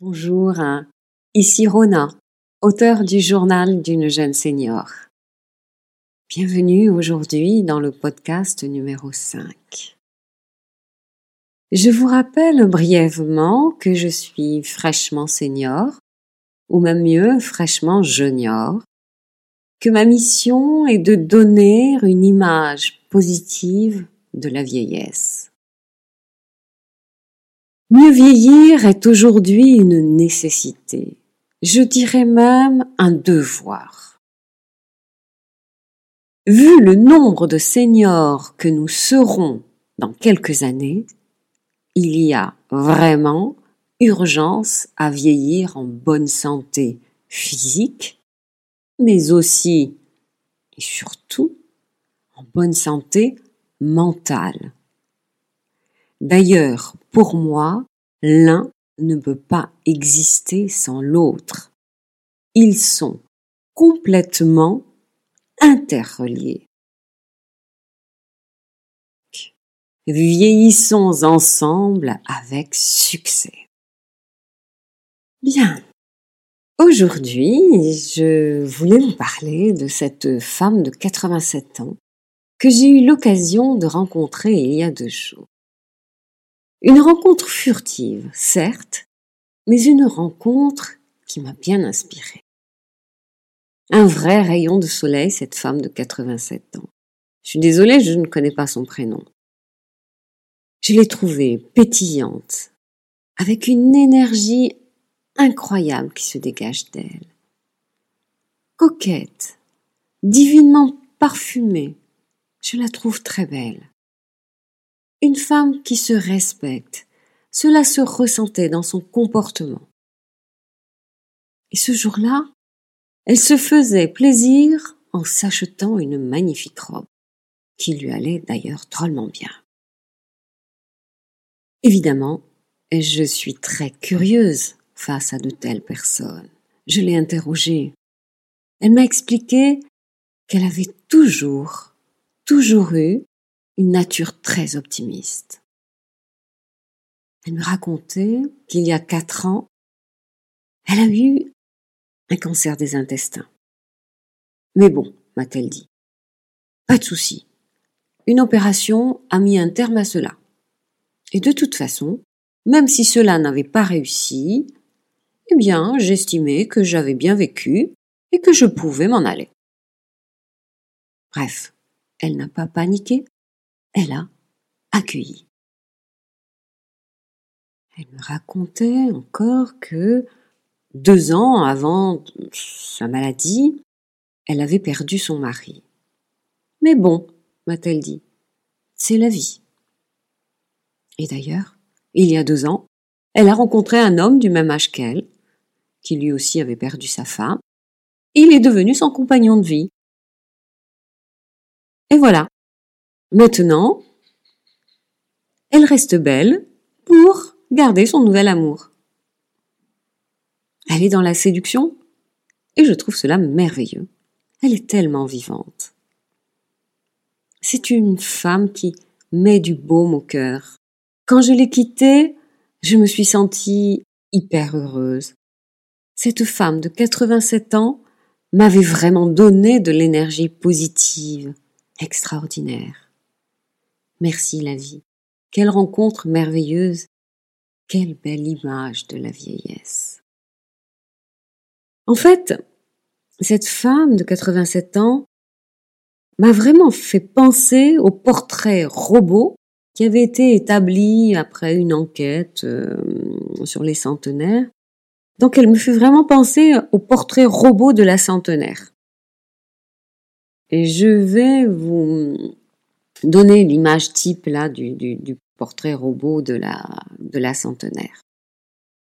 Bonjour, ici Rona, auteur du journal d'une jeune senior. Bienvenue aujourd'hui dans le podcast numéro 5. Je vous rappelle brièvement que je suis fraîchement senior, ou même mieux fraîchement junior, que ma mission est de donner une image positive de la vieillesse. Mieux vieillir est aujourd'hui une nécessité, je dirais même un devoir. Vu le nombre de seniors que nous serons dans quelques années, il y a vraiment urgence à vieillir en bonne santé physique, mais aussi et surtout en bonne santé mentale. D'ailleurs, pour moi, l'un ne peut pas exister sans l'autre. Ils sont complètement interreliés. Vieillissons ensemble avec succès. Bien. Aujourd'hui, je voulais vous parler de cette femme de 87 ans que j'ai eu l'occasion de rencontrer il y a deux jours. Une rencontre furtive, certes, mais une rencontre qui m'a bien inspirée. Un vrai rayon de soleil, cette femme de 87 ans. Je suis désolée, je ne connais pas son prénom. Je l'ai trouvée pétillante, avec une énergie incroyable qui se dégage d'elle. Coquette, divinement parfumée, je la trouve très belle. Une femme qui se respecte, cela se ressentait dans son comportement. Et ce jour-là, elle se faisait plaisir en s'achetant une magnifique robe, qui lui allait d'ailleurs drôlement bien. Évidemment, je suis très curieuse face à de telles personnes. Je l'ai interrogée. Elle m'a expliqué qu'elle avait toujours, toujours eu une nature très optimiste. Elle me racontait qu'il y a quatre ans, elle a eu un cancer des intestins. Mais bon, m'a-t-elle dit, pas de souci. Une opération a mis un terme à cela. Et de toute façon, même si cela n'avait pas réussi, eh bien, j'estimais que j'avais bien vécu et que je pouvais m'en aller. Bref, elle n'a pas paniqué, elle a accueilli. Elle me racontait encore que deux ans avant sa maladie, elle avait perdu son mari. Mais bon, m'a-t-elle dit, c'est la vie. Et d'ailleurs, il y a deux ans, elle a rencontré un homme du même âge qu'elle, qui lui aussi avait perdu sa femme, il est devenu son compagnon de vie. Et voilà, Maintenant, elle reste belle pour garder son nouvel amour. Elle est dans la séduction et je trouve cela merveilleux. Elle est tellement vivante. C'est une femme qui met du baume au cœur. Quand je l'ai quittée, je me suis sentie hyper heureuse. Cette femme de 87 ans m'avait vraiment donné de l'énergie positive, extraordinaire. Merci la vie. Quelle rencontre merveilleuse. Quelle belle image de la vieillesse. En fait, cette femme de 87 ans m'a vraiment fait penser au portrait robot qui avait été établi après une enquête euh, sur les centenaires. Donc elle me fait vraiment penser au portrait robot de la centenaire. Et je vais vous donner l'image type là du, du, portrait robot de la, de la centenaire.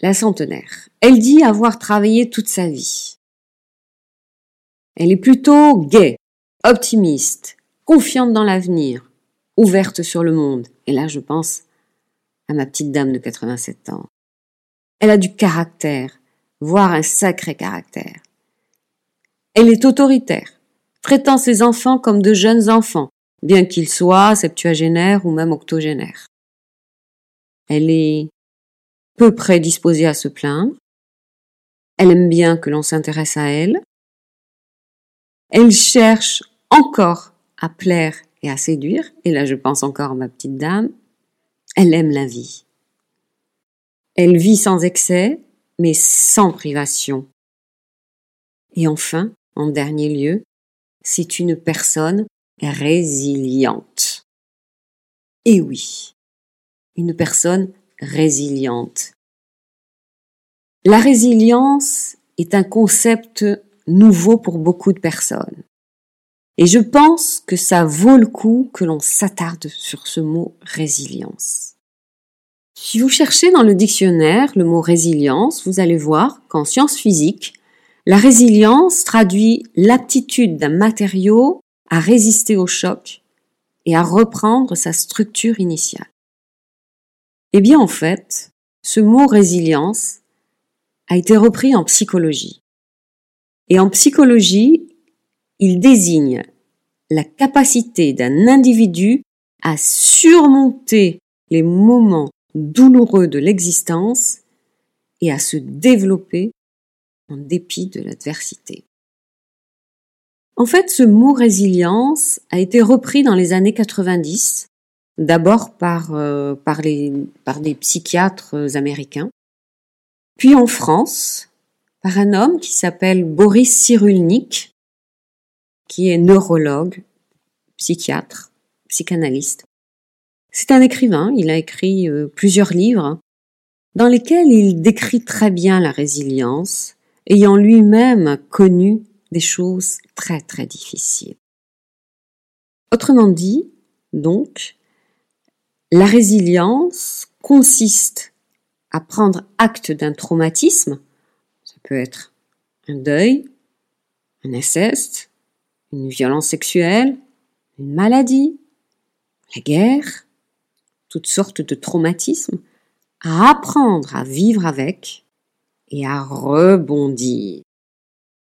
La centenaire. Elle dit avoir travaillé toute sa vie. Elle est plutôt gaie, optimiste, confiante dans l'avenir, ouverte sur le monde. Et là, je pense à ma petite dame de 87 ans. Elle a du caractère, voire un sacré caractère. Elle est autoritaire, traitant ses enfants comme de jeunes enfants, bien qu'il soit septuagénaire ou même octogénaire. Elle est peu prédisposée à se plaindre. Elle aime bien que l'on s'intéresse à elle. Elle cherche encore à plaire et à séduire. Et là, je pense encore à ma petite dame. Elle aime la vie. Elle vit sans excès, mais sans privation. Et enfin, en dernier lieu, c'est une personne résiliente. Et oui, une personne résiliente. La résilience est un concept nouveau pour beaucoup de personnes. Et je pense que ça vaut le coup que l'on s'attarde sur ce mot résilience. Si vous cherchez dans le dictionnaire le mot résilience, vous allez voir qu'en sciences physiques, la résilience traduit l'aptitude d'un matériau à résister au choc et à reprendre sa structure initiale. Eh bien, en fait, ce mot résilience a été repris en psychologie. Et en psychologie, il désigne la capacité d'un individu à surmonter les moments douloureux de l'existence et à se développer en dépit de l'adversité. En fait, ce mot résilience a été repris dans les années 90, d'abord par, euh, par, des psychiatres américains, puis en France, par un homme qui s'appelle Boris Cyrulnik, qui est neurologue, psychiatre, psychanalyste. C'est un écrivain, il a écrit euh, plusieurs livres dans lesquels il décrit très bien la résilience, ayant lui-même connu choses très très difficiles. Autrement dit, donc, la résilience consiste à prendre acte d'un traumatisme, ça peut être un deuil, un inceste, une violence sexuelle, une maladie, la guerre, toutes sortes de traumatismes, à apprendre à vivre avec et à rebondir.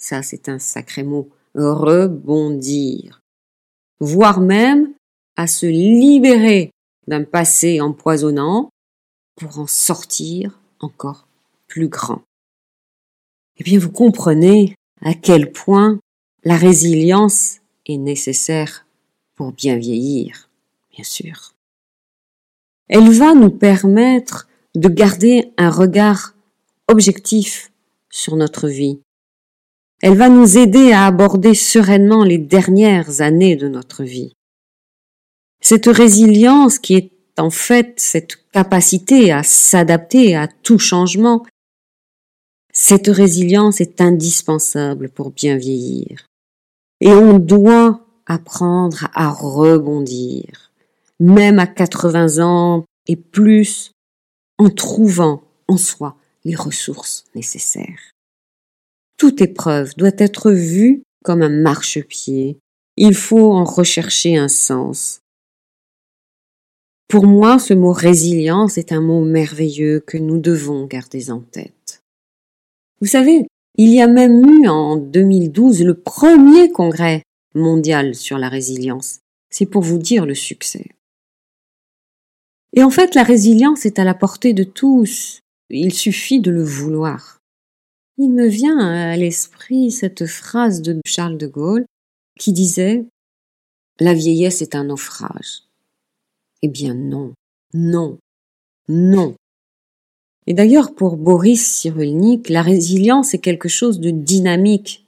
Ça, c'est un sacré mot. Rebondir. Voire même à se libérer d'un passé empoisonnant pour en sortir encore plus grand. Eh bien, vous comprenez à quel point la résilience est nécessaire pour bien vieillir, bien sûr. Elle va nous permettre de garder un regard objectif sur notre vie. Elle va nous aider à aborder sereinement les dernières années de notre vie. Cette résilience qui est en fait cette capacité à s'adapter à tout changement, cette résilience est indispensable pour bien vieillir. Et on doit apprendre à rebondir, même à 80 ans et plus, en trouvant en soi les ressources nécessaires. Toute épreuve doit être vue comme un marchepied. Il faut en rechercher un sens. Pour moi, ce mot résilience est un mot merveilleux que nous devons garder en tête. Vous savez, il y a même eu en 2012 le premier congrès mondial sur la résilience. C'est pour vous dire le succès. Et en fait, la résilience est à la portée de tous. Il suffit de le vouloir. Il me vient à l'esprit cette phrase de Charles de Gaulle qui disait La vieillesse est un naufrage. Eh bien non, non, non. Et d'ailleurs, pour Boris Cyrulnik, la résilience est quelque chose de dynamique.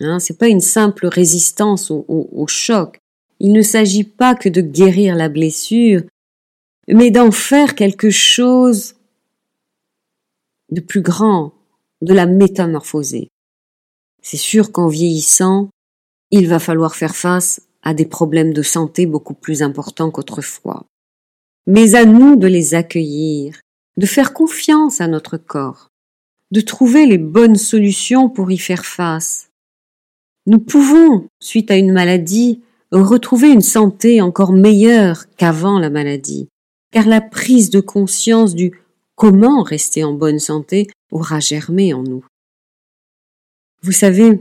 Hein, c'est pas une simple résistance au choc. Il ne s'agit pas que de guérir la blessure, mais d'en faire quelque chose de plus grand, de la métamorphoser. C'est sûr qu'en vieillissant, il va falloir faire face à des problèmes de santé beaucoup plus importants qu'autrefois. Mais à nous de les accueillir, de faire confiance à notre corps, de trouver les bonnes solutions pour y faire face. Nous pouvons, suite à une maladie, retrouver une santé encore meilleure qu'avant la maladie, car la prise de conscience du comment rester en bonne santé aura germé en nous. Vous savez,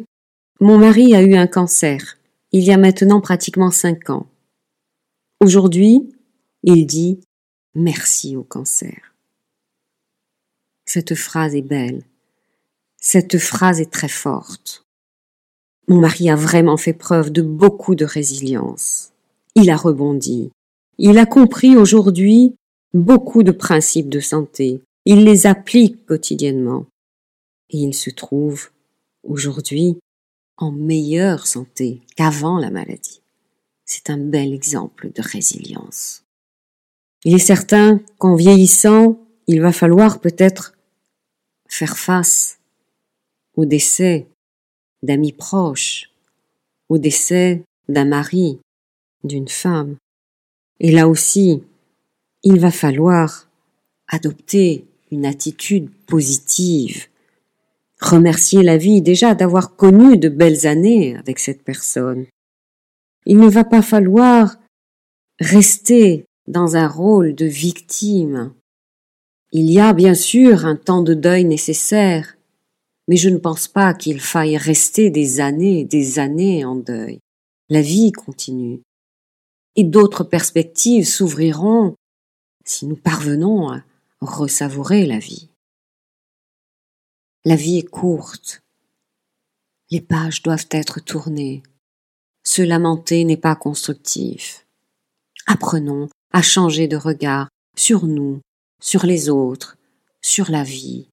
mon mari a eu un cancer, il y a maintenant pratiquement cinq ans. Aujourd'hui, il dit merci au cancer. Cette phrase est belle. Cette phrase est très forte. Mon mari a vraiment fait preuve de beaucoup de résilience. Il a rebondi. Il a compris aujourd'hui beaucoup de principes de santé. Il les applique quotidiennement. Et il se trouve aujourd'hui en meilleure santé qu'avant la maladie. C'est un bel exemple de résilience. Il est certain qu'en vieillissant, il va falloir peut-être faire face au décès d'amis proches, au décès d'un mari, d'une femme. Et là aussi, il va falloir adopter une attitude positive, remercier la vie déjà d'avoir connu de belles années avec cette personne. Il ne va pas falloir rester dans un rôle de victime. Il y a bien sûr un temps de deuil nécessaire, mais je ne pense pas qu'il faille rester des années des années en deuil. La vie continue. Et d'autres perspectives s'ouvriront si nous parvenons à ressavourer la vie. La vie est courte. Les pages doivent être tournées. Se lamenter n'est pas constructif. Apprenons à changer de regard sur nous, sur les autres, sur la vie.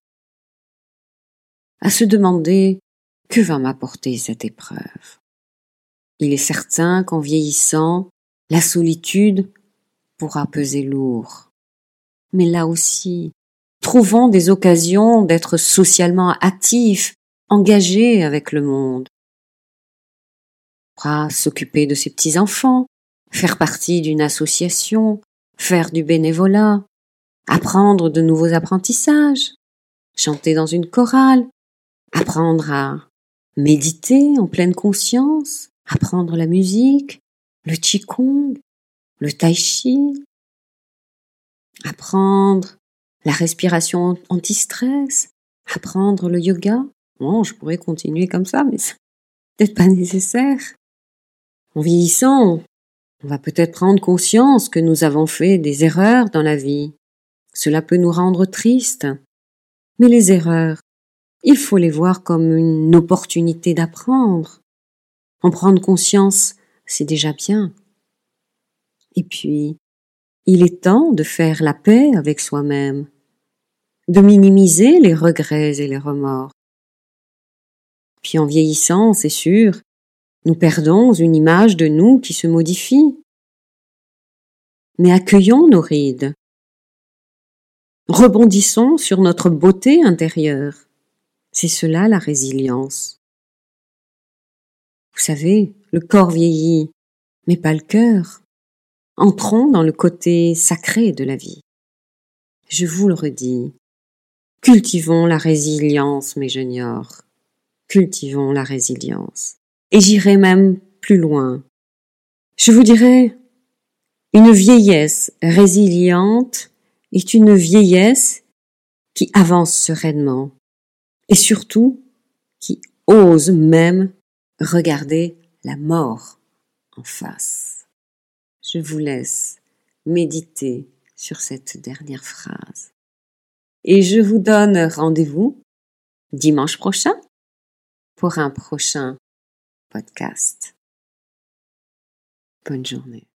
À se demander que va m'apporter cette épreuve? Il est certain qu'en vieillissant, la solitude pourra peser lourd. Mais là aussi, trouvons des occasions d'être socialement actifs, engagés avec le monde. S'occuper de ses petits-enfants, faire partie d'une association, faire du bénévolat, apprendre de nouveaux apprentissages, chanter dans une chorale, apprendre à méditer en pleine conscience, apprendre la musique, le qigong, le tai chi, apprendre la respiration anti-stress, apprendre le yoga. Bon, je pourrais continuer comme ça, mais c'est peut-être pas nécessaire. En vieillissant, on va peut-être prendre conscience que nous avons fait des erreurs dans la vie. Cela peut nous rendre tristes. Mais les erreurs, il faut les voir comme une opportunité d'apprendre. En prendre conscience, c'est déjà bien. Et puis, il est temps de faire la paix avec soi-même, de minimiser les regrets et les remords. Puis en vieillissant, c'est sûr, nous perdons une image de nous qui se modifie. Mais accueillons nos rides. Rebondissons sur notre beauté intérieure. C'est cela la résilience. Vous savez, le corps vieillit, mais pas le cœur. Entrons dans le côté sacré de la vie. Je vous le redis, cultivons la résilience, mes juniors. Cultivons la résilience et j'irai même plus loin. Je vous dirais, une vieillesse résiliente est une vieillesse qui avance sereinement et surtout qui ose même regarder la mort en face. Je vous laisse méditer sur cette dernière phrase. Et je vous donne rendez-vous dimanche prochain pour un prochain podcast. Bonne journée.